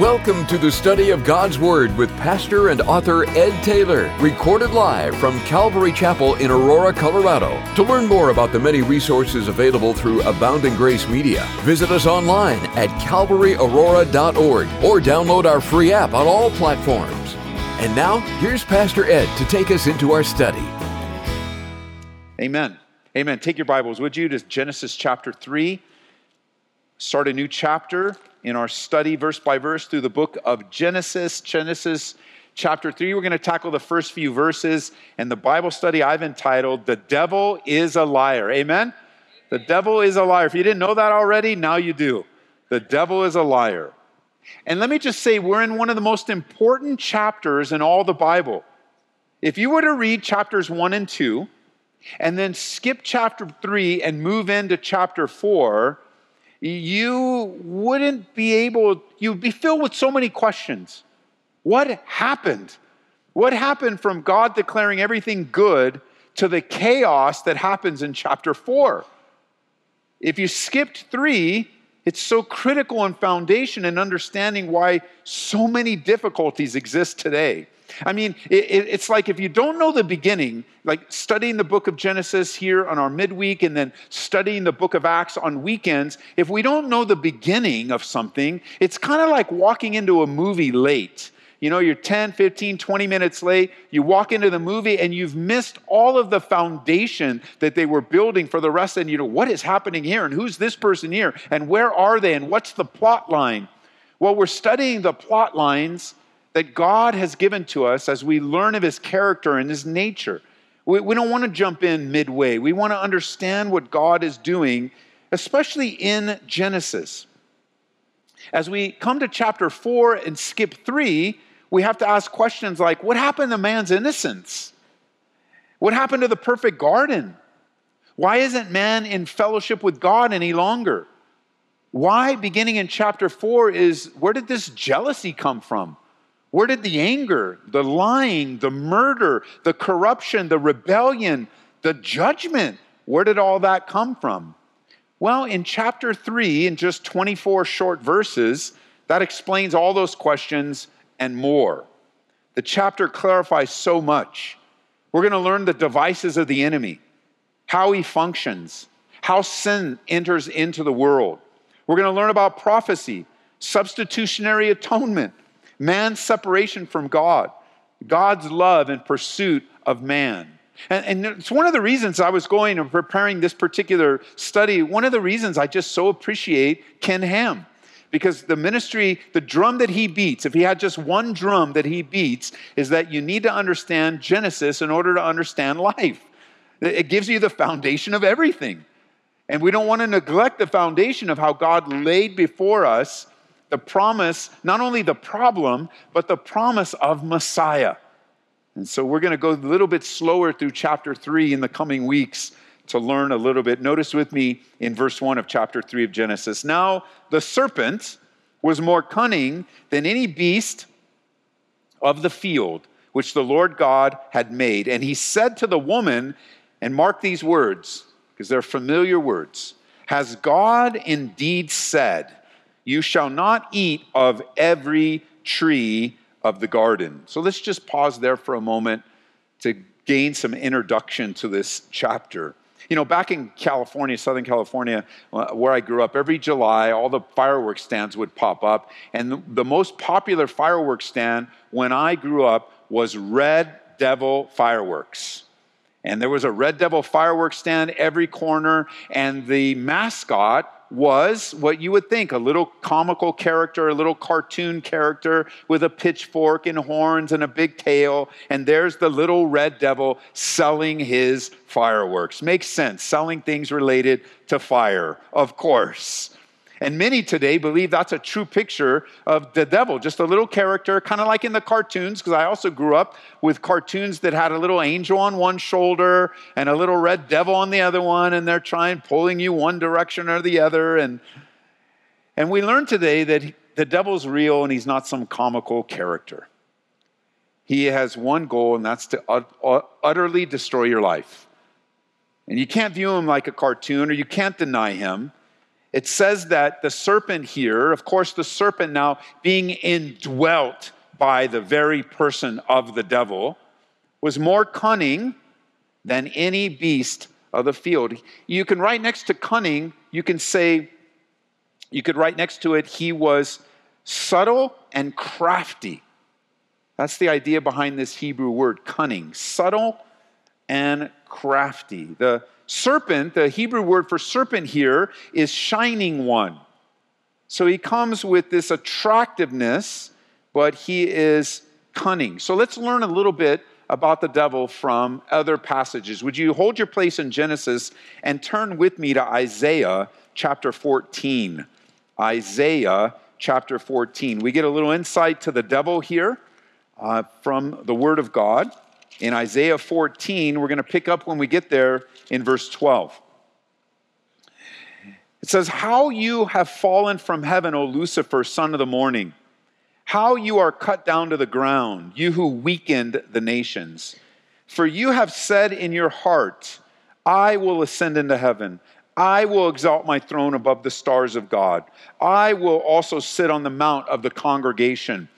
Welcome to the study of God's Word with pastor and author Ed Taylor, recorded live from Calvary Chapel in Aurora, Colorado. To learn more about the many resources available through Abounding Grace Media, visit us online at calvaryaurora.org or download our free app on all platforms. And now, here's Pastor Ed to take us into our study. Amen. Amen. Take your Bibles, would you, to Genesis chapter 3. Start a new chapter in our study, verse by verse, through the book of Genesis. Genesis chapter 3. We're going to tackle the first few verses, and the Bible study I've entitled, The Devil is a Liar. Amen? The devil is a liar. If you didn't know that already, now you do. The devil is a liar. And let me just say, we're in one of the most important chapters in all the Bible. If you were to read chapters 1 and 2, and then skip chapter 3 and move into chapter 4, you wouldn't be able, you'd be filled with so many questions. What happened? What happened from God declaring everything good to the chaos that happens in chapter 4? If you skipped 3, it's so critical and foundation in understanding why so many difficulties exist today. I mean, it, it, it's like if you don't know the beginning, like studying the book of Genesis here on our midweek and then studying the book of Acts on weekends, if we don't know the beginning of something, it's kind of like walking into a movie late. You know, you're 10, 15, 20 minutes late. You walk into the movie and you've missed all of the foundation that they were building for the rest. And you know, what is happening here? And who's this person here? And where are they? And what's the plot line? Well, we're studying the plot lines that God has given to us as we learn of his character and his nature. We, we don't want to jump in midway. We want to understand what God is doing, especially in Genesis. As we come to chapter 4 and skip 3, we have to ask questions like what happened to man's innocence? What happened to the perfect garden? Why isn't man in fellowship with God any longer? Why, beginning in chapter 4, is where did this jealousy come from? Where did the anger, the lying, the murder, the corruption, the rebellion, the judgment, where did all that come from? Well, in chapter 3, in just 24 short verses, that explains all those questions and more. The chapter clarifies so much. We're going to learn the devices of the enemy, how he functions, how sin enters into the world. We're going to learn about prophecy, substitutionary atonement, man's separation from God, God's love and pursuit of man. And, and, it's one of the reasons I was going and preparing this particular study. One of the reasons I just so appreciate Ken Ham. Because the ministry, the drum that he beats, if he had just one drum that he beats, is that you need to understand Genesis in order to understand life. It gives you the foundation of everything. And we don't want to neglect the foundation of how God laid before us the promise, not only the problem, but the promise of Messiah. And so we're going to go a little bit slower through chapter 3 in the coming weeks to learn a little bit. Notice with me in verse 1 of chapter 3 of Genesis. Now, the serpent was more cunning than any beast of the field which the Lord God had made. And he said to the woman, and mark these words, because they're familiar words Has God indeed said, you shall not eat of every tree of the garden. So let's just pause there for a moment to gain some introduction to this chapter. You know, back in California, Southern California, uh, where I grew up, every July, all the fireworks stands would pop up. And the, most popular fireworks stand when I grew up was Red Devil Fireworks. And there was a Red Devil fireworks stand every corner, and the mascot was what you would think a little comical character, a little cartoon character with a pitchfork and horns and a big tail. And there's the little red devil selling his fireworks. Makes sense, selling things related to fire, of course. And many today believe that's a true picture of the devil, just a little character, kind of like in the cartoons, because I also grew up with cartoons that had a little angel on one shoulder and a little red devil on the other one, and they're trying, pulling you one direction or the other. And, and we learn today that the devil's real and he's not some comical character. He has one goal, and that's to uh, utterly destroy your life. And you can't view him like a cartoon or you can't deny him. It says that the serpent here, of course, the serpent now being indwelt by the very person of the devil, was more cunning than any beast of the field. You can write next to cunning, you can say, you could write next to it, he was subtle and crafty. That's the idea behind this Hebrew word, cunning. Subtle and crafty. The serpent, the Hebrew word for serpent here, is shining one. So he comes with this attractiveness, but he is cunning. So let's learn a little bit about the devil from other passages. Would you hold your place in Genesis and turn with me to Isaiah chapter 14? Isaiah chapter 14. We get a little insight to the devil here uh, from the Word of God. In Isaiah 14, we're going to pick up when we get there in verse 12. It says, How you have fallen from heaven, O Lucifer, son of the morning. How you are cut down to the ground, you who weakened the nations. For you have said in your heart, I will ascend into heaven. I will exalt my throne above the stars of God. I will also sit on the mount of the congregation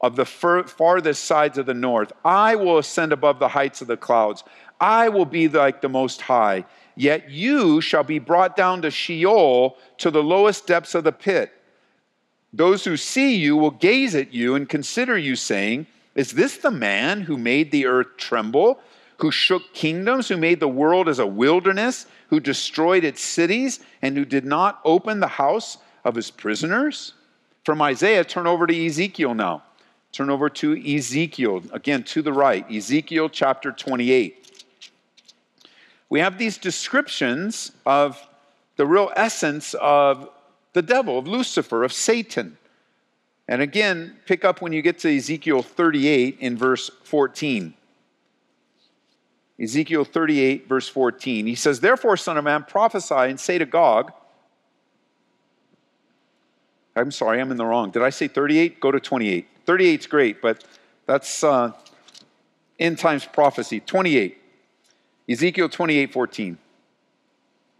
of the farthest sides of the north. I will ascend above the heights of the clouds. I will be like the Most High. Yet you shall be brought down to Sheol, to the lowest depths of the pit. Those who see you will gaze at you and consider you, saying, Is this the man who made the earth tremble, who shook kingdoms, who made the world as a wilderness, who destroyed its cities, and who did not open the house of his prisoners? From Isaiah, turn over to Ezekiel now. Turn over to Ezekiel, again to the right, Ezekiel chapter 28. We have these descriptions of the real essence of the devil, of Lucifer, of Satan. And again, pick up when you get to Ezekiel 38 in verse 14. Ezekiel 38, verse 14. He says, Therefore, son of man, prophesy and say to Gog, I'm sorry, I'm in the wrong. Did I say 38? Go to 28. 38 is great, but that's uh, end times prophecy. 28. Ezekiel 28 14.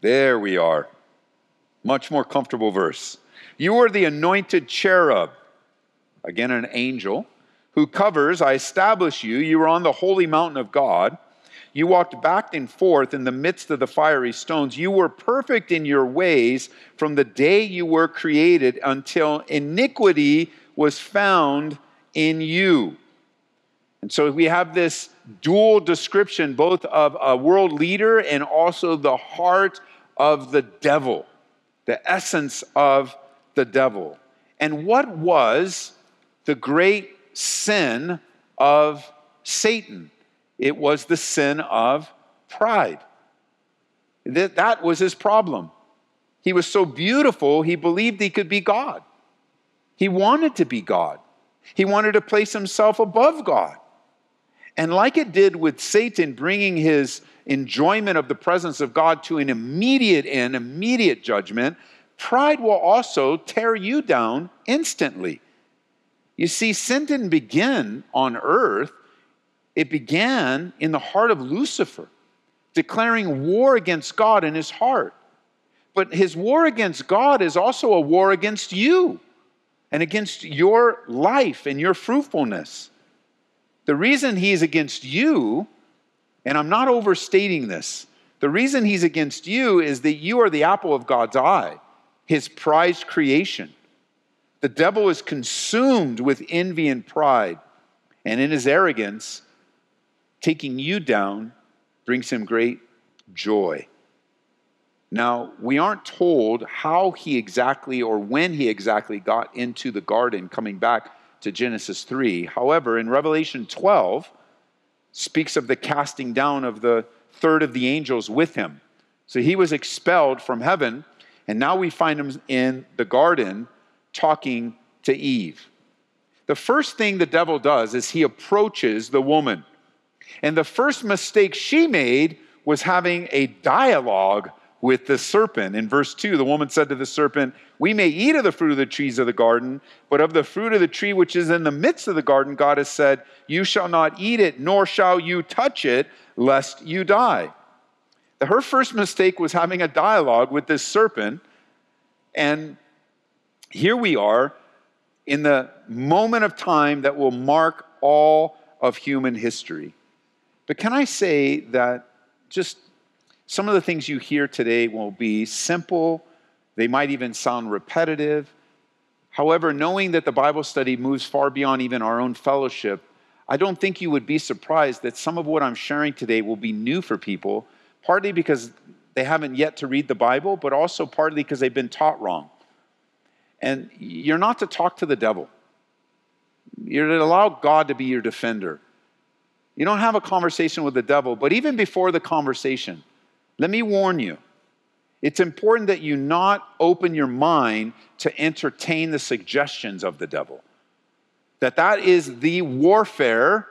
There we are. Much more comfortable verse. You are the anointed cherub, again, an angel, who covers, I establish you. You are on the holy mountain of God. You walked back and forth in the midst of the fiery stones. You were perfect in your ways from the day you were created until iniquity was found in you. And so we have this dual description, both of a world leader and also the heart of the devil, the essence of the devil. And what was the great sin of Satan? It was the sin of pride. That was his problem. He was so beautiful, he believed he could be God. He wanted to be God. He wanted to place himself above God. And like it did with Satan bringing his enjoyment of the presence of God to an immediate end, immediate judgment, pride will also tear you down instantly. You see, sin didn't begin on earth, it began in the heart of Lucifer, declaring war against God in his heart. But his war against God is also a war against you and against your life and your fruitfulness. The reason he's against you, and I'm not overstating this, the reason he's against you is that you are the apple of God's eye, his prized creation. The devil is consumed with envy and pride, and in his arrogance, taking you down brings him great joy. Now, we aren't told how he exactly or when he exactly got into the garden, coming back to Genesis 3. However, in Revelation 12, speaks of the casting down of the third of the angels with him. So he was expelled from heaven, and now we find him in the garden talking to Eve. The first thing the devil does is he approaches the woman. And the first mistake she made was having a dialogue with the serpent. In verse 2, the woman said to the serpent, We may eat of the fruit of the trees of the garden, but of the fruit of the tree which is in the midst of the garden, God has said, You shall not eat it, nor shall you touch it, lest you die. Her first mistake was having a dialogue with this serpent. And here we are in the moment of time that will mark all of human history. But can I say that just some of the things you hear today will be simple, they might even sound repetitive. However, knowing that the Bible study moves far beyond even our own fellowship, I don't think you would be surprised that some of what I'm sharing today will be new for people, partly because they haven't yet to read the Bible, but also partly because they've been taught wrong. And you're not to talk to the devil. You're to allow God to be your defender. You don't have a conversation with the devil, but even before the conversation, let me warn you it's important that you not open your mind to entertain the suggestions of the devil. That that is the warfare,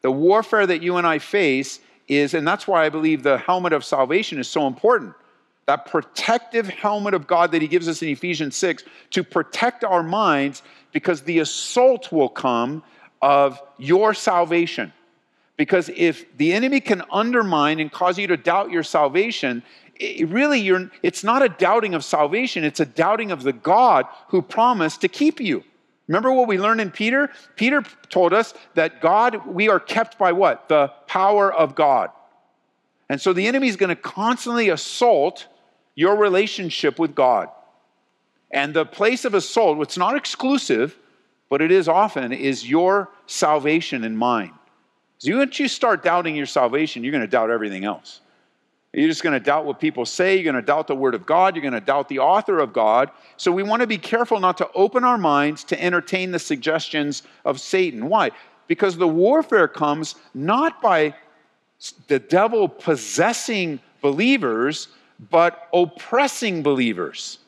the warfare that you and I face is, and that's why I believe the helmet of salvation is so important. That protective helmet of God that He gives us in Ephesians 6 to protect our minds because the assault will come of your salvation. Because if the enemy can undermine and cause you to doubt your salvation, it really it's not a doubting of salvation, it's a doubting of the God who promised to keep you. Remember what we learned in Peter? Peter told us that God, we are kept by what? The power of God. And so the enemy is going to constantly assault your relationship with God. And the place of assault, it's not exclusive, but it is often, is your salvation in mind. So once you start doubting your salvation, you're going to doubt everything else. You're just going to doubt what people say. You're going to doubt the Word of God. You're going to doubt the author of God. So we want to be careful not to open our minds to entertain the suggestions of Satan. Why? Because the warfare comes not by the devil possessing believers, but oppressing believers.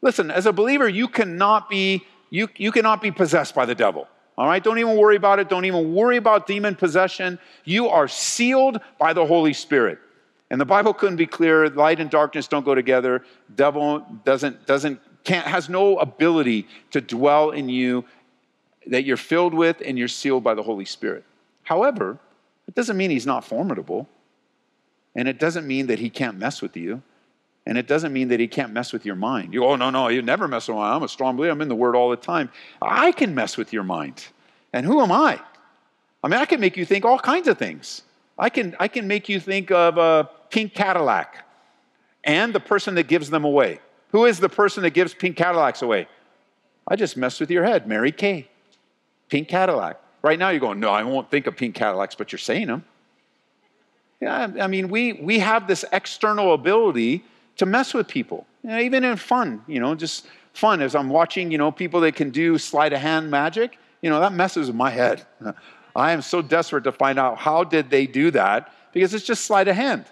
Listen, as a believer, you cannot be, you, you cannot be possessed by the devil. All right, don't even worry about it. Don't even worry about demon possession. You are sealed by the Holy Spirit. And the Bible couldn't be clearer. Light and darkness don't go together. Devil doesn't, doesn't, can't, has no ability to dwell in you that you're filled with and you're sealed by the Holy Spirit. However, it doesn't mean he's not formidable. And it doesn't mean that he can't mess with you. And it doesn't mean that he can't mess with your mind. You go, oh, no, no, you never mess with my I'm a strong believer. I'm in the word all the time. I can mess with your mind. And who am I? I mean, I can make you think all kinds of things. I can, I can make you think of a pink Cadillac and the person that gives them away. Who is the person that gives pink Cadillacs away? I just messed with your head, Mary Kay. Pink Cadillac. Right now you're going, no, I won't think of pink Cadillacs, but you're saying them. Yeah, I mean, we, we have this external ability to mess with people, you know, even in fun, you know, just fun. As I'm watching, you know, people that can do sleight of hand magic, you know, that messes with my head. I am so desperate to find out how did they do that because it's just sleight of hand.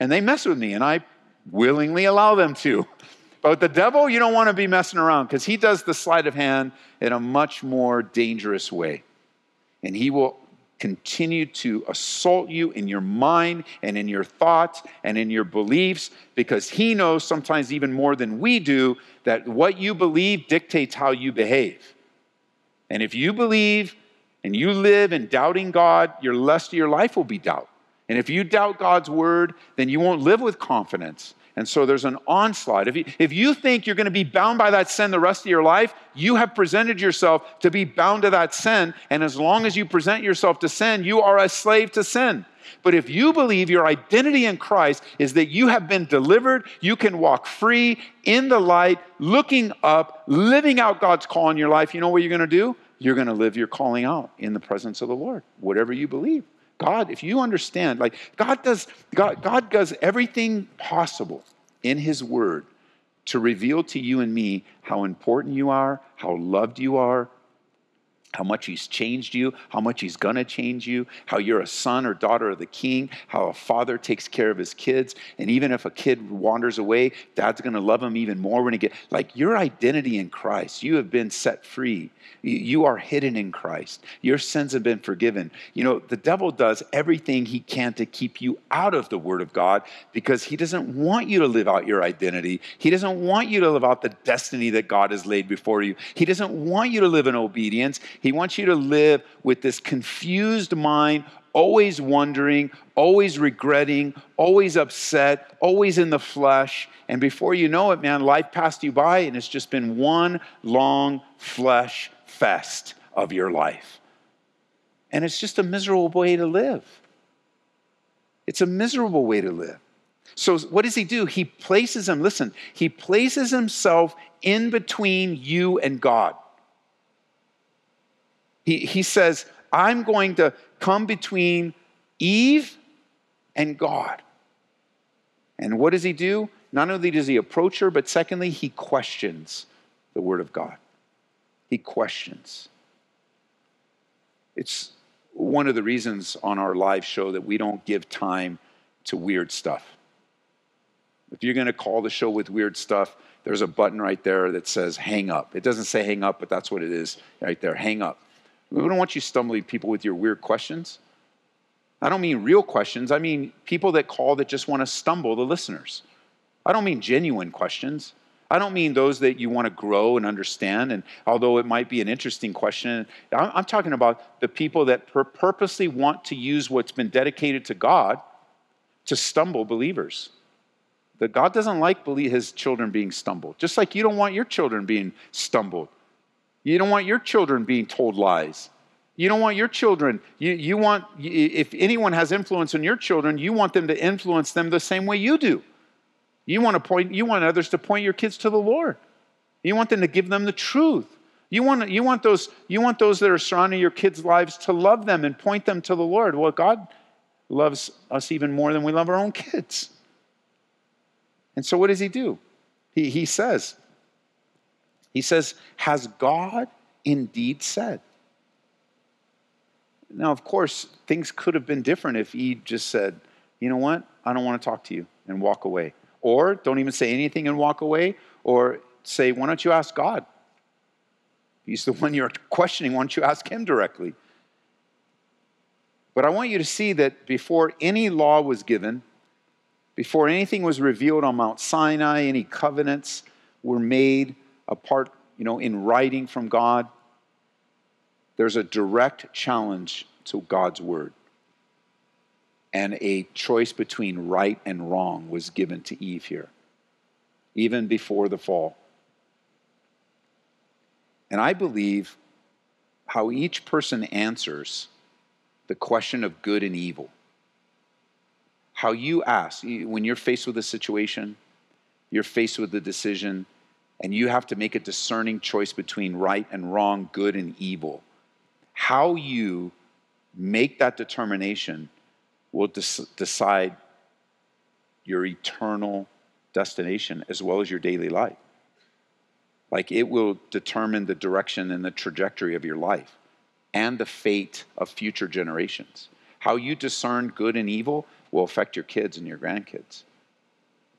And they mess with me, and I willingly allow them to. But the devil, you don't want to be messing around because he does the sleight of hand in a much more dangerous way. And he will continue to assault you in your mind and in your thoughts and in your beliefs because he knows sometimes even more than we do that what you believe dictates how you behave. And if you believe and you live in doubting God, your rest of your life will be doubt. And if you doubt God's word, then you won't live with confidence. And so there's an onslaught. If you, if you think you're going to be bound by that sin the rest of your life, you have presented yourself to be bound to that sin. And as long as you present yourself to sin, you are a slave to sin. But if you believe your identity in Christ is that you have been delivered, you can walk free in the light, looking up, living out God's call in your life, you know what you're going to do? You're going to live your calling out in the presence of the Lord, whatever you believe. God, if you understand, like God does, God, God does everything possible in His Word to reveal to you and me how important you are, how loved you are, how much he's changed you, how much he's gonna change you, how you're a son or daughter of the king, how a father takes care of his kids. And even if a kid wanders away, dad's gonna love him even more when he get like your identity in Christ. You have been set free. You are hidden in Christ. Your sins have been forgiven. You know, the devil does everything he can to keep you out of the Word of God because he doesn't want you to live out your identity. He doesn't want you to live out the destiny that God has laid before you. He doesn't want you to live in obedience. He wants you to live with this confused mind, always wondering, always regretting, always upset, always in the flesh. And before you know it, man, life passed you by and it's just been one long flesh fest of your life. And it's just a miserable way to live. It's a miserable way to live. So, what does he do? He places him, listen, he places himself in between you and God. He, he says, I'm going to come between Eve and God. And what does he do? Not only does he approach her, but secondly, he questions the word of God. He questions. It's one of the reasons on our live show that we don't give time to weird stuff. If you're going to call the show with weird stuff, there's a button right there that says hang up. It doesn't say hang up, but that's what it is right there hang up. We don't want you stumbling people with your weird questions. I don't mean real questions, I mean people that call that just want to stumble the listeners. I don't mean genuine questions. I don't mean those that you want to grow and understand. And although it might be an interesting question, I'm talking about the people that purposely want to use what's been dedicated to God to stumble believers. That God doesn't like his children being stumbled, just like you don't want your children being stumbled. You don't want your children being told lies. You don't want your children, you, you want, if anyone has influence on your children, you want them to influence them the same way you do. You want to point, you want others to point your kids to the Lord. You want them to give them the truth. You want, you want those, you want those that are surrounding your kids' lives to love them and point them to the Lord. Well, God loves us even more than we love our own kids. And so what does he do? He, he says, he says, Has God indeed said? Now, of course, things could have been different if Eve just said, You know what? I don't want to talk to you and walk away. Or don't even say anything and walk away. Or say, Why don't you ask God? He's the one you're questioning. Why don't you ask him directly? But I want you to see that before any law was given, before anything was revealed on Mount Sinai, any covenants were made apart, you know, in writing from God, there's a direct challenge to God's word. And a choice between right and wrong was given to Eve here, even before the fall. And I believe how each person answers the question of good and evil. How you ask, when you're faced with a situation, you're faced with a decision, and you have to make a discerning choice between right and wrong, good and evil. How you make that determination will decide your eternal destination as well as your daily life. Like it will determine the direction and the trajectory of your life and the fate of future generations. How you discern good and evil will affect your kids and your grandkids.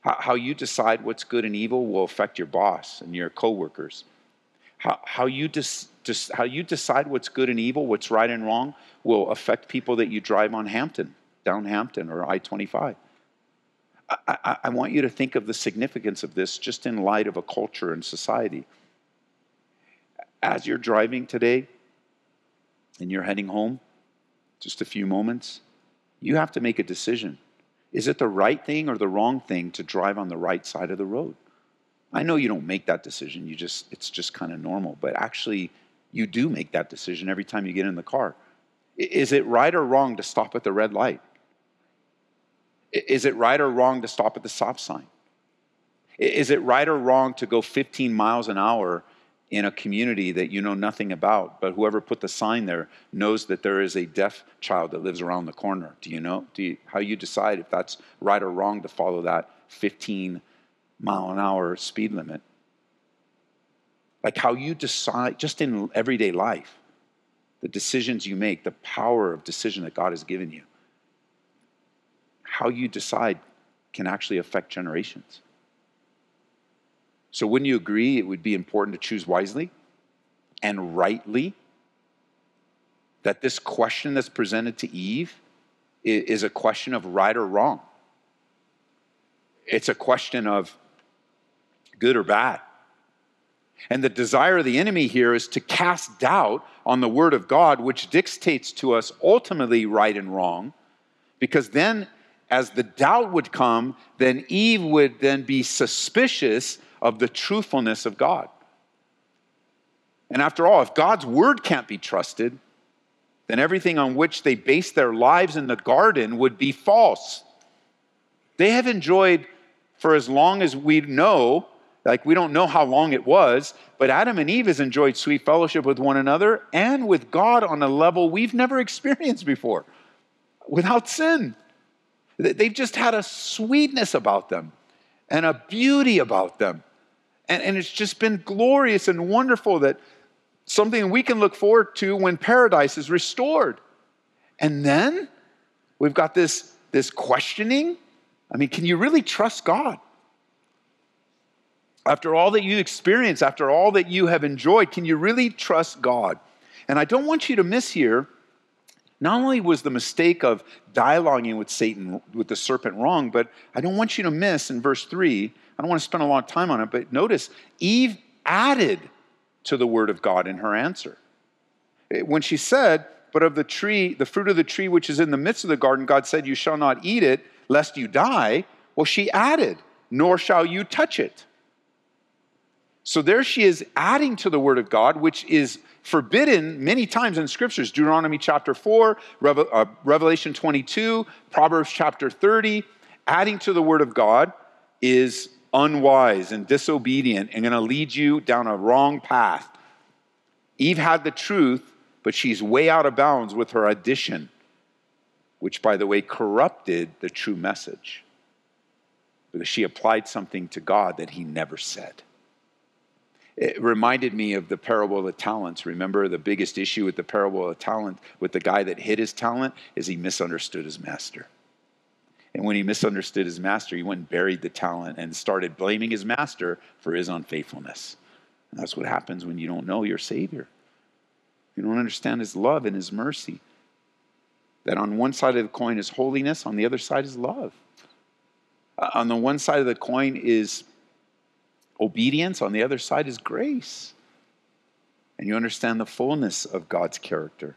How, you decide what's good and evil will affect your boss and your coworkers. How, how, you how you decide what's good and evil, what's right and wrong, will affect people that you drive on Hampden, down Hampden or I 25. I, I, I want you to think of the significance of this just in light of a culture and society. As you're driving today and you're heading home, just a few moments, you have to make a decision. Is it the right thing or the wrong thing to drive on the right side of the road? I know you don't make that decision, you just it's just kind of normal, but actually you do make that decision every time you get in the car. Is it right or wrong to stop at the red light? Is it right or wrong to stop at the stop sign? Is it right or wrong to go 15 miles an hour in a community that you know nothing about, but whoever put the sign there knows that there is a deaf child that lives around the corner? Do you know? Do you, how you decide if that's right or wrong to follow that 15 mile an hour speed limit? Like how you decide, just in everyday life, the decisions you make, the power of decision that God has given you how you decide can actually affect generations. So, wouldn't you agree it would be important to choose wisely and rightly? That this question that's presented to Eve is a question of right or wrong. It's a question of good or bad. And the desire of the enemy here is to cast doubt on the word of God, which dictates to us ultimately right and wrong, because then as the doubt would come, then Eve would then be suspicious of the truthfulness of God. And after all, if God's word can't be trusted, then everything on which they base their lives in the garden would be false. They have enjoyed, for as long as we know, like we don't know how long it was, but Adam and Eve has enjoyed sweet fellowship with one another and with God on a level we've never experienced before without sin. They've just had a sweetness about them and a beauty about them. And, and it's just been glorious and wonderful that something we can look forward to when paradise is restored. And then we've got this, this questioning. I mean, can you really trust God? After all that you experience, after all that you have enjoyed, can you really trust God? And I don't want you to miss here not only was the mistake of dialoguing with Satan, with the serpent, wrong, but I don't want you to miss in verse 3, I don't want to spend a long time on it, but notice Eve added to the word of God in her answer. When she said, But of the tree, the fruit of the tree which is in the midst of the garden, God said, You shall not eat it, lest you die. Well, she added, Nor shall you touch it. So there she is adding to the word of God, which is forbidden many times in scriptures Deuteronomy chapter 4, uh, Revelation 22, Proverbs chapter 30. Adding to the word of God is unwise and disobedient and going to lead you down a wrong path. Eve had the truth, but she's way out of bounds with her addition, which, by the way, corrupted the true message because she applied something to God that he never said. It reminded me of the parable of the talents. Remember, the biggest issue with the parable of the talent, with the guy that hid his talent, is he misunderstood his master. And when he misunderstood his master, he went and buried the talent and started blaming his master for his unfaithfulness. And that's what happens when you don't know your Savior. You don't understand his love and his mercy. That on one side of the coin is holiness, on the other side is love. Uh, on the one side of the coin is obedience, on the other side is grace. And you understand the fullness of God's character.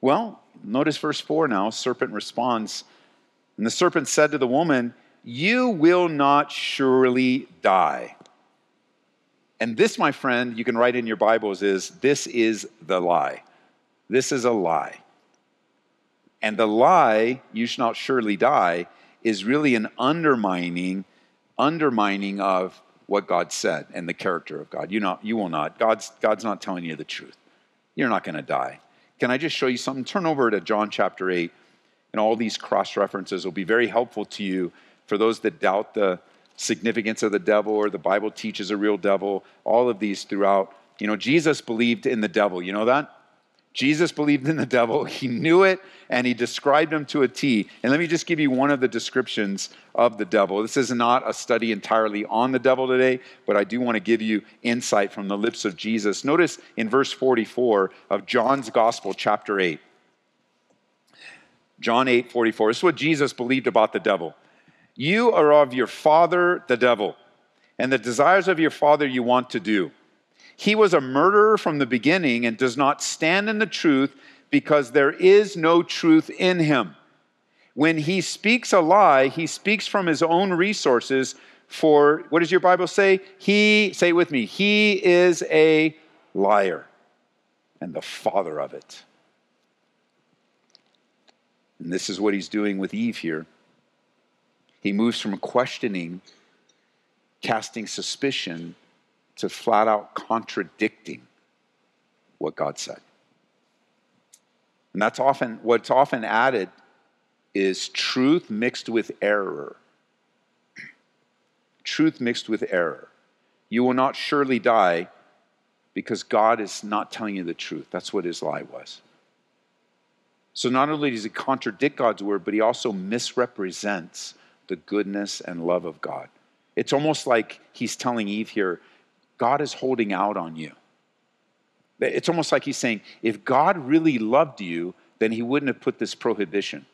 Well, notice verse 4 now. Serpent responds, and the serpent said to the woman, You will not surely die. And this, my friend, you can write in your Bibles, is this is the lie. This is a lie. And the lie, you shall not surely die, is really an undermining, undermining of what God said and the character of God. You, not, you will not. God's, God's not telling you the truth. You're not going to die. Can I just show you something? Turn over to John chapter 8, and all these cross references will be very helpful to you for those that doubt the significance of the devil or the Bible teaches a real devil. All of these throughout. You know, Jesus believed in the devil. You know that? Jesus believed in the devil. He knew it and he described him to a T. And let me just give you one of the descriptions of the devil. This is not a study entirely on the devil today, but I do want to give you insight from the lips of Jesus. Notice in verse 44 of John's Gospel, chapter 8. John 8, 44. This is what Jesus believed about the devil. You are of your father, the devil, and the desires of your father you want to do. He was a murderer from the beginning and does not stand in the truth because there is no truth in him. When he speaks a lie, he speaks from his own resources. For what does your Bible say? He, say it with me, he is a liar and the father of it. And this is what he's doing with Eve here. He moves from questioning, casting suspicion, to flat out contradicting what God said. And that's often what's often added is truth mixed with error. truth mixed with error. You will not surely die because God is not telling you the truth. That's what his lie was. So not only does he contradict God's word, but he also misrepresents the goodness and love of God. It's almost like he's telling Eve here, God is holding out on you. It's almost like he's saying, if God really loved you, then he wouldn't have put this prohibition.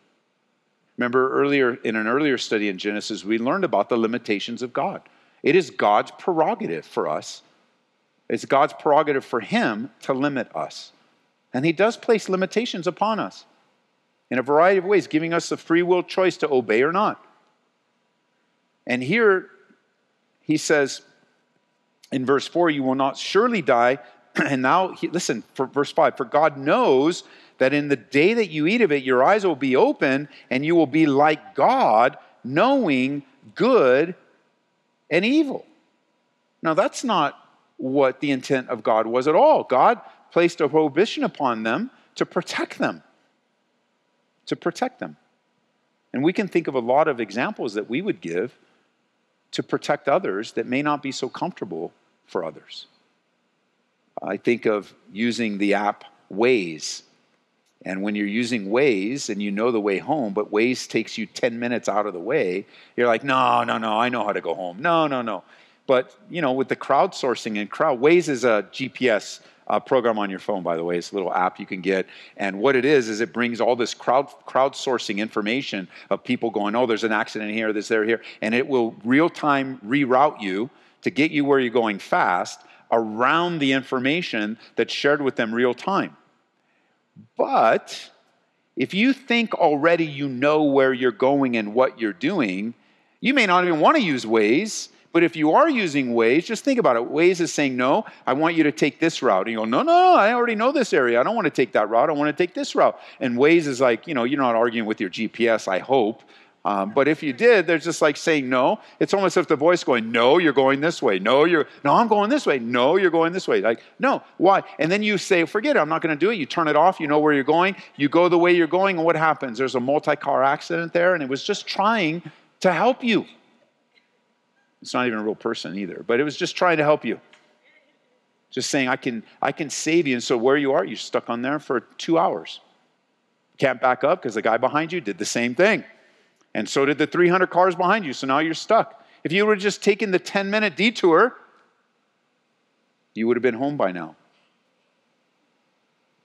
Remember earlier in an earlier study in Genesis, we learned about the limitations of God. It is God's prerogative for us It's God's prerogative for him to limit us. And he does place limitations upon us in a variety of ways, giving us the free will choice to obey or not. And here he says in verse 4, You will not surely die. And now, he, listen, for verse 5 For God knows that in the day that you eat of it, your eyes will be open and you will be like God, knowing good and evil. Now, that's not what the intent of God was at all. God placed a prohibition upon them to protect them. To protect them. And we can think of a lot of examples that we would give to protect others that may not be so comfortable for others. I think of using the app Waze. And when you're using Waze and you know the way home, but Waze takes you 10 minutes out of the way, you're like, no, no, no, I know how to go home. No, no, no. But, you know, with the crowdsourcing and crowd, Waze is a GPS uh, program on your phone, by the way. It's a little app you can get. And what it is, is it brings all this crowd crowdsourcing information of people going, oh, there's an accident here, this, there, here. And it will real time reroute you to get you where you're going fast around the information that's shared with them real time. But if you think already you know where you're going and what you're doing, you may not even want to use Waze but if you are using Waze, just think about it. Waze is saying, no, I want you to take this route. And you go, no, no, no, I already know this area. I don't want to take that route. I want to take this route. And Waze is like, you know, you're not arguing with your GPS, I hope. Um, but if you did, they're just like saying no. It's almost as if the voice going, no, you're going this way. No, you're, no, I'm going this way. No, you're going this way. Like, no, why? And then you say, forget it, I'm not going to do it. You turn it off. You know where you're going. You go the way you're going. And what happens? There's a multi-car accident there. And it was just trying to help you. It's not even a real person either, but it was just trying to help you. Just saying, I can, I can save you. And so where you are, you're stuck on there for two hours. Can't back up because the guy behind you did the same thing. And so did the 300 cars behind you. So now you're stuck. If you would have just taken the 10 minute detour, you would have been home by now.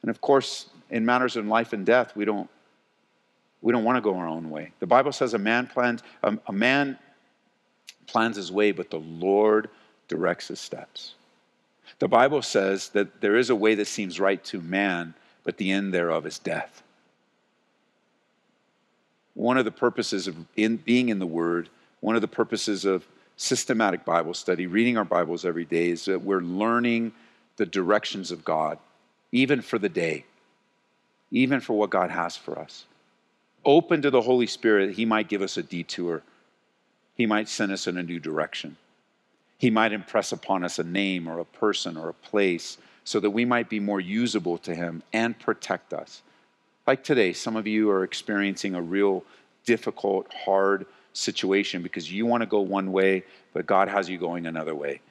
And of course, in matters of life and death, we don't, we don't want to go our own way. The Bible says a man plans, a, a man plans his way, but the Lord directs his steps. The Bible says that there is a way that seems right to man, but the end thereof is death. One of the purposes of in, being in the Word, one of the purposes of systematic Bible study, reading our Bibles every day, is that we're learning the directions of God, even for the day, even for what God has for us. Open to the Holy Spirit, He might give us a detour he might send us in a new direction. He might impress upon us a name or a person or a place so that we might be more usable to Him and protect us. Like today, some of you are experiencing a real difficult, hard situation because you want to go one way, but God has you going another way.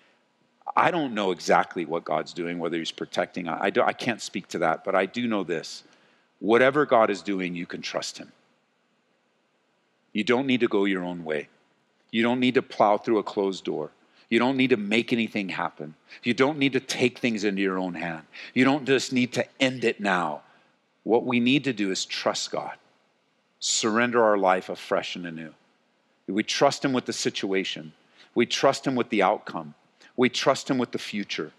I don't know exactly what God's doing, whether He's protecting. I, I, I can't speak to that, but I do know this. Whatever God is doing, you can trust Him. You don't need to go your own way. You don't need to plow through a closed door. You don't need to make anything happen. You don't need to take things into your own hand. You don't just need to end it now. What we need to do is trust God, surrender our life afresh and anew. We trust Him with the situation, we trust Him with the outcome, we trust Him with the future.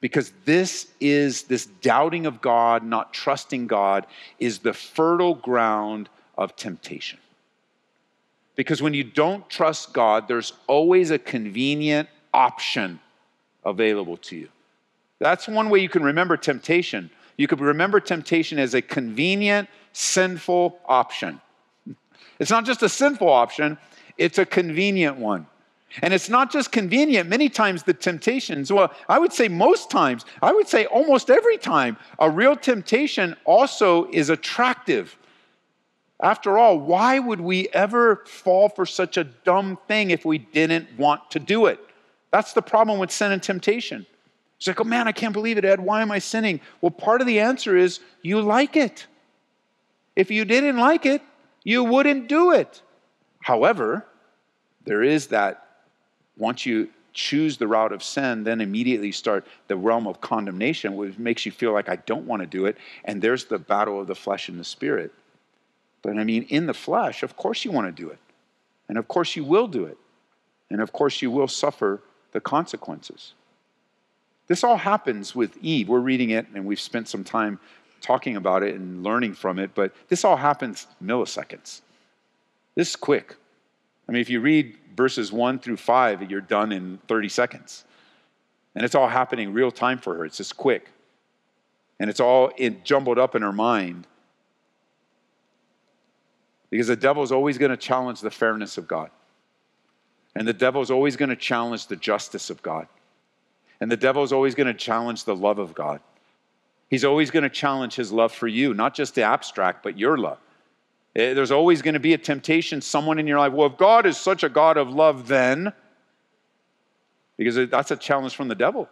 Because this is, this doubting of God, not trusting God, is the fertile ground of temptation. Because when you don't trust God, there's always a convenient option available to you. That's one way you can remember temptation. You could remember temptation as a convenient, sinful option. It's not just a sinful option, it's a convenient one. And it's not just convenient. Many times the temptations, well, I would say most times, I would say almost every time, a real temptation also is attractive. After all, why would we ever fall for such a dumb thing if we didn't want to do it? That's the problem with sin and temptation. It's like, oh man, I can't believe it, Ed. Why am I sinning? Well, part of the answer is you like it. If you didn't like it, you wouldn't do it. However, there is that once you choose the route of sin, then immediately start the realm of condemnation, which makes you feel like I don't want to do it. And there's the battle of the flesh and the spirit. But I mean, in the flesh, of course you want to do it. And of course you will do it. And of course you will suffer the consequences. This all happens with Eve. We're reading it and we've spent some time talking about it and learning from it, but this all happens milliseconds. This is quick. I mean, if you read verses 1 through 5, you're done in 30 seconds. And it's all happening real time for her. It's just quick. And it's all jumbled up in her mind. Because the devil is always going to challenge the fairness of God. And the devil is always going to challenge the justice of God. And the devil is always going to challenge the love of God. He's always going to challenge his love for you, not just the abstract, but your love. Eh, there's always going to be a temptation, someone in your life. Well, if God is such a God of love, then, because that's a challenge from the devil.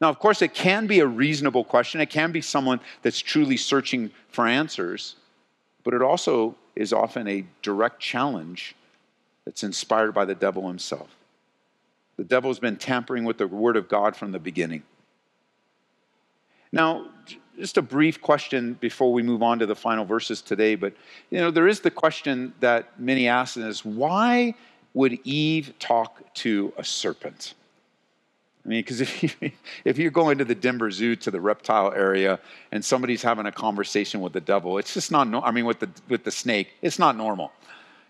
Now, of course, it can be a reasonable question. It can be someone that's truly searching for answers, but it also is often a direct challenge that's inspired by the devil himself. The devil's been tampering with the word of God from the beginning. Now, just a brief question before we move on to the final verses today, but you know, there is the question that many ask is why would Eve talk to a serpent? I mean, because if you, if you go into the Denver Zoo to the reptile area and somebody's having a conversation with the devil, it's just not. No, I mean, with the with the snake, it's not normal.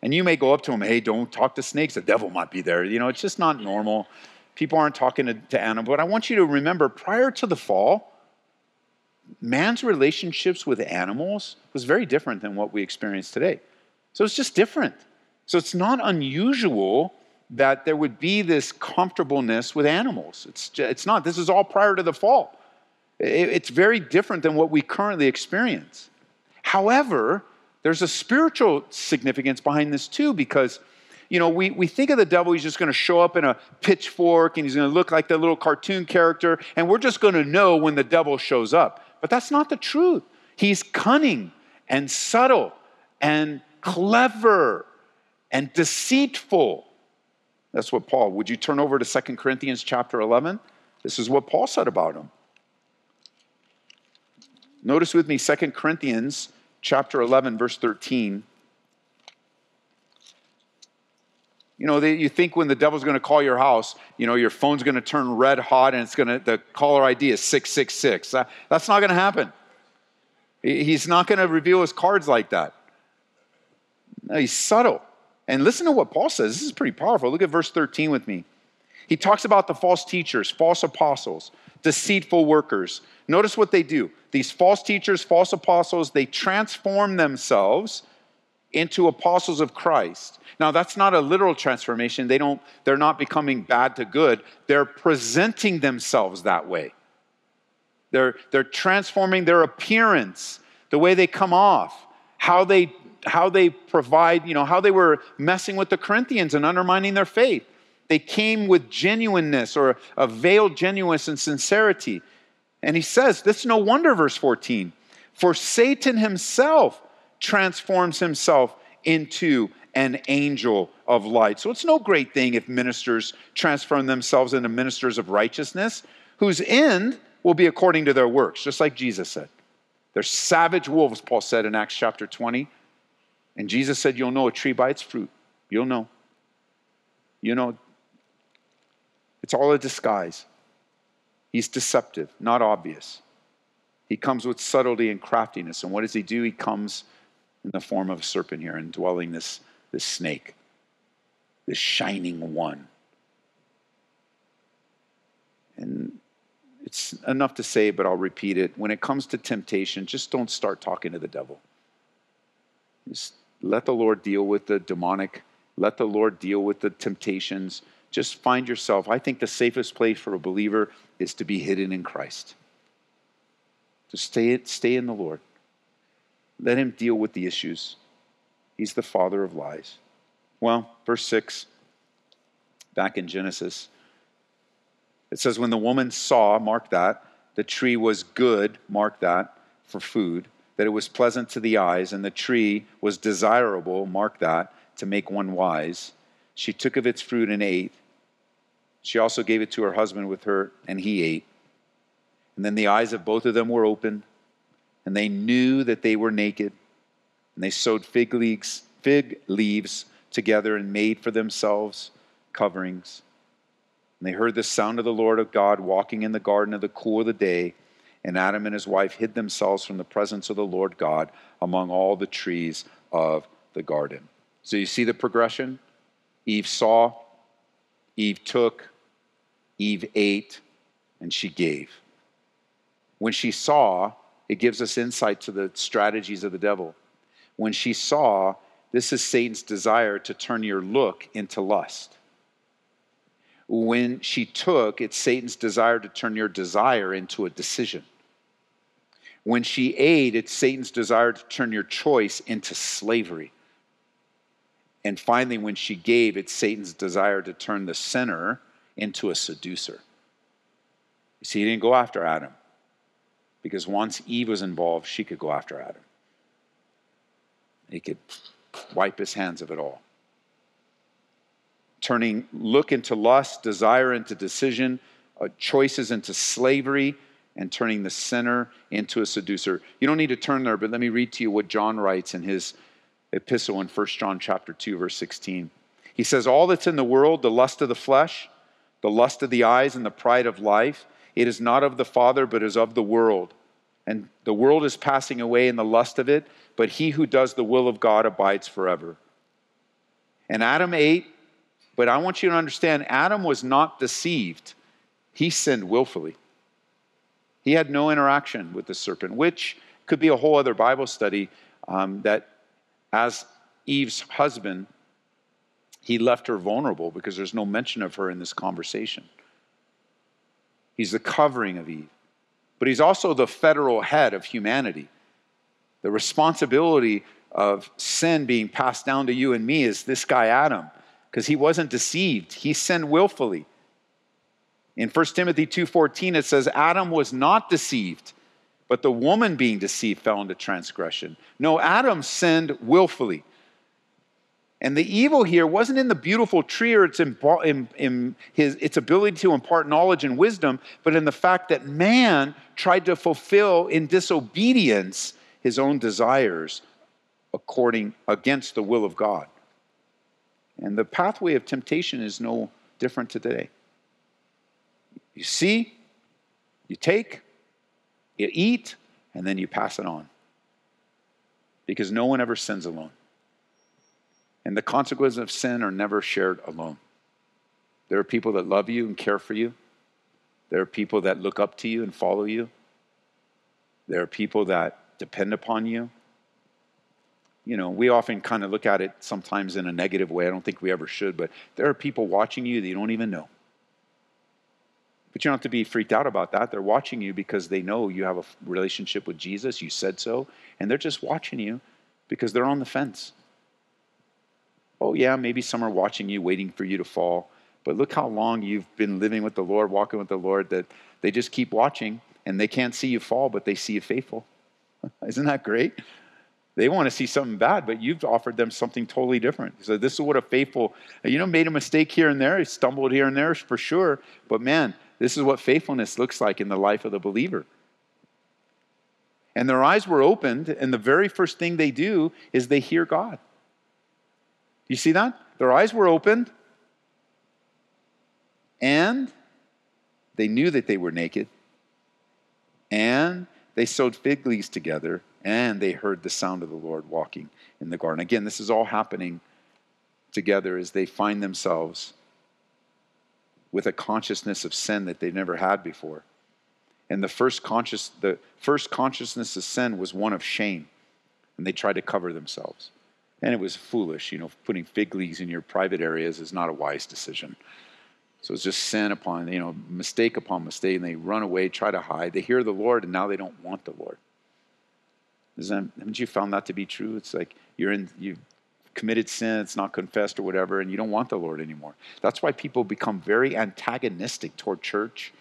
And you may go up to him, hey, don't talk to snakes. The devil might be there. You know, it's just not normal. People aren't talking to, to animals. But I want you to remember, prior to the fall, man's relationships with animals was very different than what we experience today. So it's just different. So it's not unusual that there would be this comfortableness with animals. It's, just, it's not. This is all prior to the fall. It's very different than what we currently experience. However, there's a spiritual significance behind this too, because you know, we, we think of the devil, he's just going to show up in a pitchfork and he's going to look like the little cartoon character, and we're just going to know when the devil shows up. But that's not the truth. He's cunning and subtle and clever and deceitful. That's what Paul, would you turn over to Second Corinthians chapter 11? This is what Paul said about him. Notice with me Second Corinthians chapter 11, verse 13. You know, they, you think when the devil's going to call your house, you know, your phone's going to turn red hot and it's going to, the caller ID is 666. That, that's not going to happen. He's not going to reveal his cards like that. No, he's subtle. And listen to what Paul says. This is pretty powerful. Look at verse 13 with me. He talks about the false teachers, false apostles, deceitful workers. Notice what they do. These false teachers, false apostles, they transform themselves into apostles of Christ. Now that's not a literal transformation. They don't they're not becoming bad to good. They're presenting themselves that way. They're they're transforming their appearance, the way they come off, how they how they provide, you know, how they were messing with the Corinthians and undermining their faith. They came with genuineness or a veiled genuineness and sincerity. And he says, this is no wonder, verse 14, for Satan himself transforms himself into an angel of light. So it's no great thing if ministers transform themselves into ministers of righteousness, whose end will be according to their works, just like Jesus said. They're savage wolves, Paul said in Acts chapter 20. And Jesus said, You'll know a tree by its fruit. You'll know. You know, it's all a disguise. He's deceptive, not obvious. He comes with subtlety and craftiness. And what does he do? He comes in the form of a serpent here, indwelling this, this snake, this shining one. And it's enough to say, but I'll repeat it. When it comes to temptation, just don't start talking to the devil. Just let the Lord deal with the demonic, let the Lord deal with the temptations just find yourself. I think the safest place for a believer is to be hidden in Christ. To stay, stay in the Lord. Let Him deal with the issues. He's the father of lies. Well, verse 6, back in Genesis, it says, When the woman saw, mark that, the tree was good, mark that, for food, that it was pleasant to the eyes, and the tree was desirable, mark that, to make one wise she took of its fruit and ate. She also gave it to her husband with her, and he ate. And then the eyes of both of them were opened, and they knew that they were naked. And they sewed fig leaves, fig leaves together and made for themselves coverings. And they heard the sound of the Lord of God walking in the garden of the cool of the day. And Adam and his wife hid themselves from the presence of the Lord God among all the trees of the garden. So you see the progression? Eve saw, Eve took, Eve ate, and she gave. When she saw, it gives us insight to the strategies of the devil. When she saw, this is Satan's desire to turn your look into lust. When she took, it's Satan's desire to turn your desire into a decision. When she ate, it's Satan's desire to turn your choice into slavery. And finally, when she gave, it's Satan's desire to turn the sinner into a seducer. You see, he didn't go after Adam because once Eve was involved, she could go after Adam. He could wipe his hands of it all. Turning look into lust, desire into decision, uh, choices into slavery, and turning the sinner into a seducer. You don't need to turn there, but let me read to you what John writes in his epistle in 1 John chapter 2 verse 16. He says all that's in the world, the lust of the flesh, the lust of the eyes and the pride of life, it is not of the Father but is of the world. And the world is passing away in the lust of it, but he who does the will of God abides forever. And Adam ate, but I want you to understand Adam was not deceived. He sinned willfully. He had no interaction with the serpent, which could be a whole other Bible study um, that as Eve's husband, he left her vulnerable because there's no mention of her in this conversation. He's the covering of Eve, but he's also the federal head of humanity. The responsibility of sin being passed down to you and me is this guy, Adam, because he wasn't deceived. He sinned willfully. In 1 Timothy 2:14 it says Adam was not deceived but the woman being deceived fell into transgression. No, Adam sinned willfully. And the evil here wasn't in the beautiful tree or its, in, in his, its ability to impart knowledge and wisdom, but in the fact that man tried to fulfill in disobedience his own desires according against the will of God. And the pathway of temptation is no different today. You see, you take, you eat, and then you pass it on. Because no one ever sins alone. And the consequences of sin are never shared alone. There are people that love you and care for you. There are people that look up to you and follow you. There are people that depend upon you. You know, we often kind of look at it sometimes in a negative way. I don't think we ever should, but there are people watching you that you don't even know. But you don't have to be freaked out about that. They're watching you because they know you have a relationship with Jesus. You said so. And they're just watching you because they're on the fence. Oh, yeah, maybe some are watching you, waiting for you to fall. But look how long you've been living with the Lord, walking with the Lord, that they just keep watching and they can't see you fall, but they see you faithful. Isn't that great? They want to see something bad, but you've offered them something totally different. So this is what a faithful, you know, made a mistake here and there, stumbled here and there for sure. But man, this is what faithfulness looks like in the life of the believer. And their eyes were opened, and the very first thing they do is they hear God. You see that? Their eyes were opened, and they knew that they were naked, and they sewed fig leaves together, and they heard the sound of the Lord walking in the garden. Again, this is all happening together as they find themselves with a consciousness of sin that they've never had before. And the first conscious the first consciousness of sin was one of shame. And they tried to cover themselves. And it was foolish, you know, putting fig leaves in your private areas is not a wise decision. So it's just sin upon, you know, mistake upon mistake, and they run away, try to hide. They hear the Lord, and now they don't want the Lord. Isn't, haven't you found that to be true? It's like you're in, you've committed sin, it's not confessed or whatever, and you don't want the Lord anymore. That's why people become very antagonistic toward church,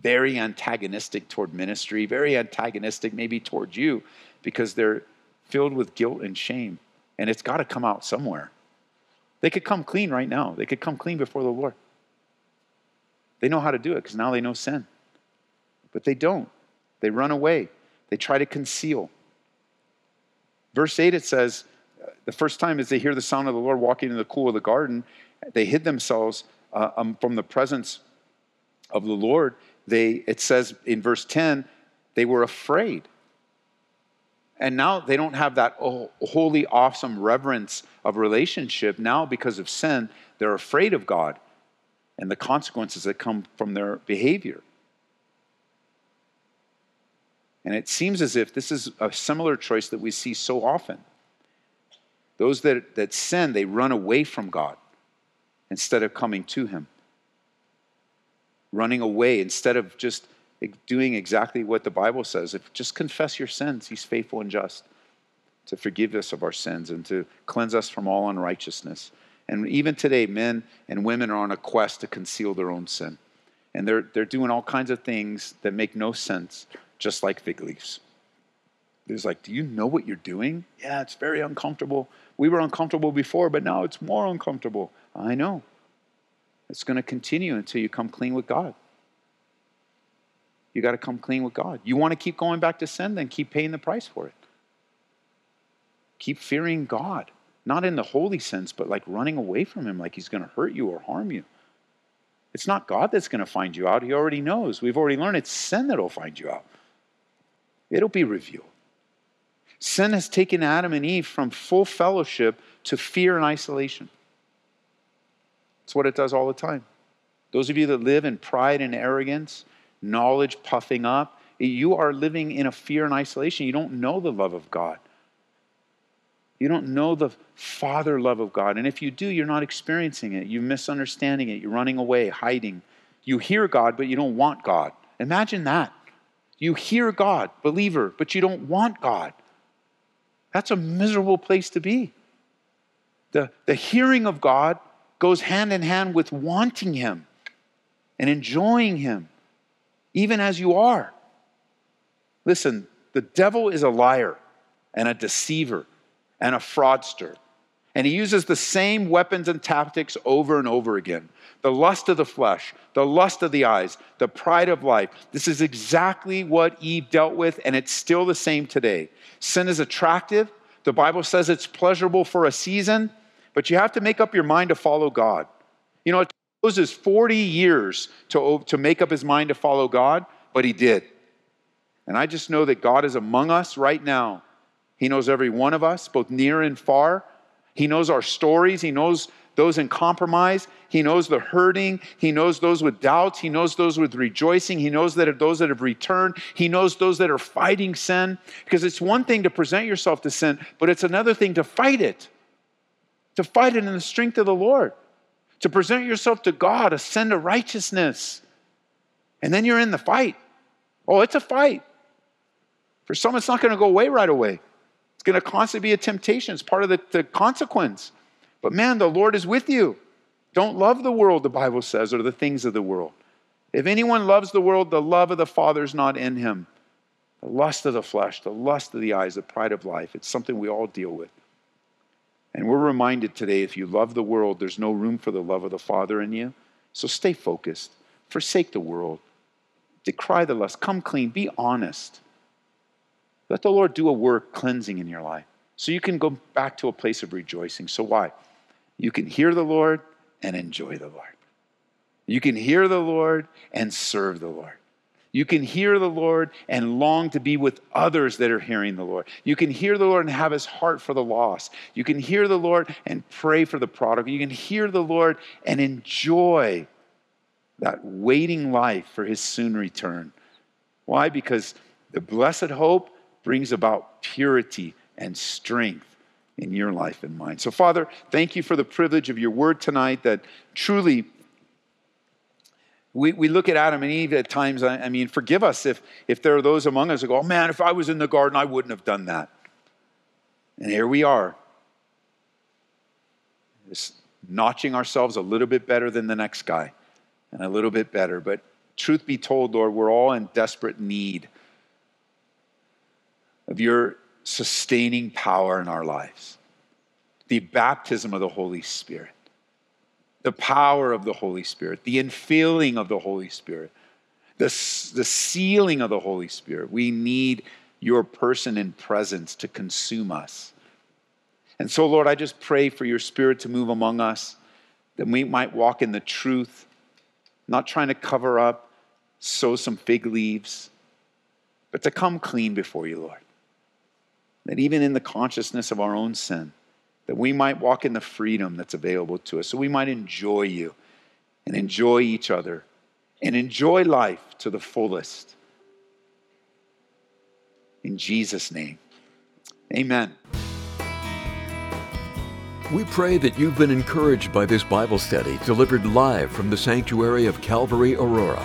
very antagonistic toward ministry, very antagonistic maybe toward you, because they're filled with guilt and shame. And it's got to come out somewhere. They could come clean right now, they could come clean before the Lord. They know how to do it because now they know sin. But they don't. They run away, they try to conceal. Verse 8 it says, the first time as they hear the sound of the Lord walking in the cool of the garden, they hid themselves uh, um, from the presence of the Lord, they, it says in verse 10, they were afraid. And now they don't have that holy, awesome reverence of relationship. Now, because of sin, they're afraid of God and the consequences that come from their behavior. And it seems as if this is a similar choice that we see so often. Those that, that sin, they run away from God instead of coming to Him. Running away instead of just doing exactly what the Bible says. If just confess your sins, He's faithful and just to forgive us of our sins and to cleanse us from all unrighteousness. And even today, men and women are on a quest to conceal their own sin. And they're, they're doing all kinds of things that make no sense just like fig leaves. There's like, do you know what you're doing? Yeah, it's very uncomfortable. We were uncomfortable before, but now it's more uncomfortable. I know. It's going to continue until you come clean with God. You got to come clean with God. You want to keep going back to sin, then keep paying the price for it. Keep fearing God, not in the holy sense, but like running away from Him, like He's going to hurt you or harm you. It's not God that's going to find you out. He already knows. We've already learned it's sin that'll find you out it'll be revealed. Sin has taken Adam and Eve from full fellowship to fear and isolation. It's what it does all the time. Those of you that live in pride and arrogance, knowledge puffing up, you are living in a fear and isolation. You don't know the love of God. You don't know the Father love of God. And if you do, you're not experiencing it. You're misunderstanding it. You're running away, hiding. You hear God, but you don't want God. Imagine that. You hear God, believer, but you don't want God. That's a miserable place to be. The, the hearing of God goes hand in hand with wanting Him and enjoying Him, even as you are. Listen, the devil is a liar and a deceiver and a fraudster. And he uses the same weapons and tactics over and over again the lust of the flesh, the lust of the eyes, the pride of life. This is exactly what Eve dealt with, and it's still the same today. Sin is attractive. The Bible says it's pleasurable for a season, but you have to make up your mind to follow God. You know, it took Moses 40 years to, to make up his mind to follow God, but he did. And I just know that God is among us right now. He knows every one of us, both near and far. He knows our stories. He knows those in compromise. He knows the hurting. He knows those with doubts. He knows those with rejoicing. He knows that those that have returned. He knows those that are fighting sin. Because it's one thing to present yourself to sin, but it's another thing to fight it. To fight it in the strength of the Lord. To present yourself to God, ascend to righteousness. And then you're in the fight. Oh, it's a fight. For some, it's not going to go away right away. It's going to constantly be a temptation. It's part of the, the consequence. But man, the Lord is with you. Don't love the world, the Bible says, or the things of the world. If anyone loves the world, the love of the Father is not in him. The lust of the flesh, the lust of the eyes, the pride of life, it's something we all deal with. And we're reminded today if you love the world, there's no room for the love of the Father in you. So stay focused. Forsake the world. Decry the lust. Come clean. Be honest. Let the Lord do a work cleansing in your life so you can go back to a place of rejoicing. So, why? You can hear the Lord and enjoy the Lord. You can hear the Lord and serve the Lord. You can hear the Lord and long to be with others that are hearing the Lord. You can hear the Lord and have his heart for the lost. You can hear the Lord and pray for the prodigal. You can hear the Lord and enjoy that waiting life for his soon return. Why? Because the blessed hope brings about purity and strength in your life and mine. So, Father, thank you for the privilege of your word tonight that truly we, we look at Adam and Eve at times. I, I mean, forgive us if, if there are those among us who go, oh man, if I was in the garden, I wouldn't have done that. And here we are, just notching ourselves a little bit better than the next guy and a little bit better. But truth be told, Lord, we're all in desperate need of your sustaining power in our lives the baptism of the Holy Spirit, the power of the Holy Spirit, the infilling of the Holy Spirit, the, the sealing of the Holy Spirit. We need your person and presence to consume us. And so, Lord, I just pray for your Spirit to move among us, that we might walk in the truth, not trying to cover up, sow some fig leaves, but to come clean before you, Lord. That even in the consciousness of our own sin, that we might walk in the freedom that's available to us, so we might enjoy you and enjoy each other and enjoy life to the fullest. In Jesus' name, amen. We pray that you've been encouraged by this Bible study delivered live from the sanctuary of Calvary Aurora.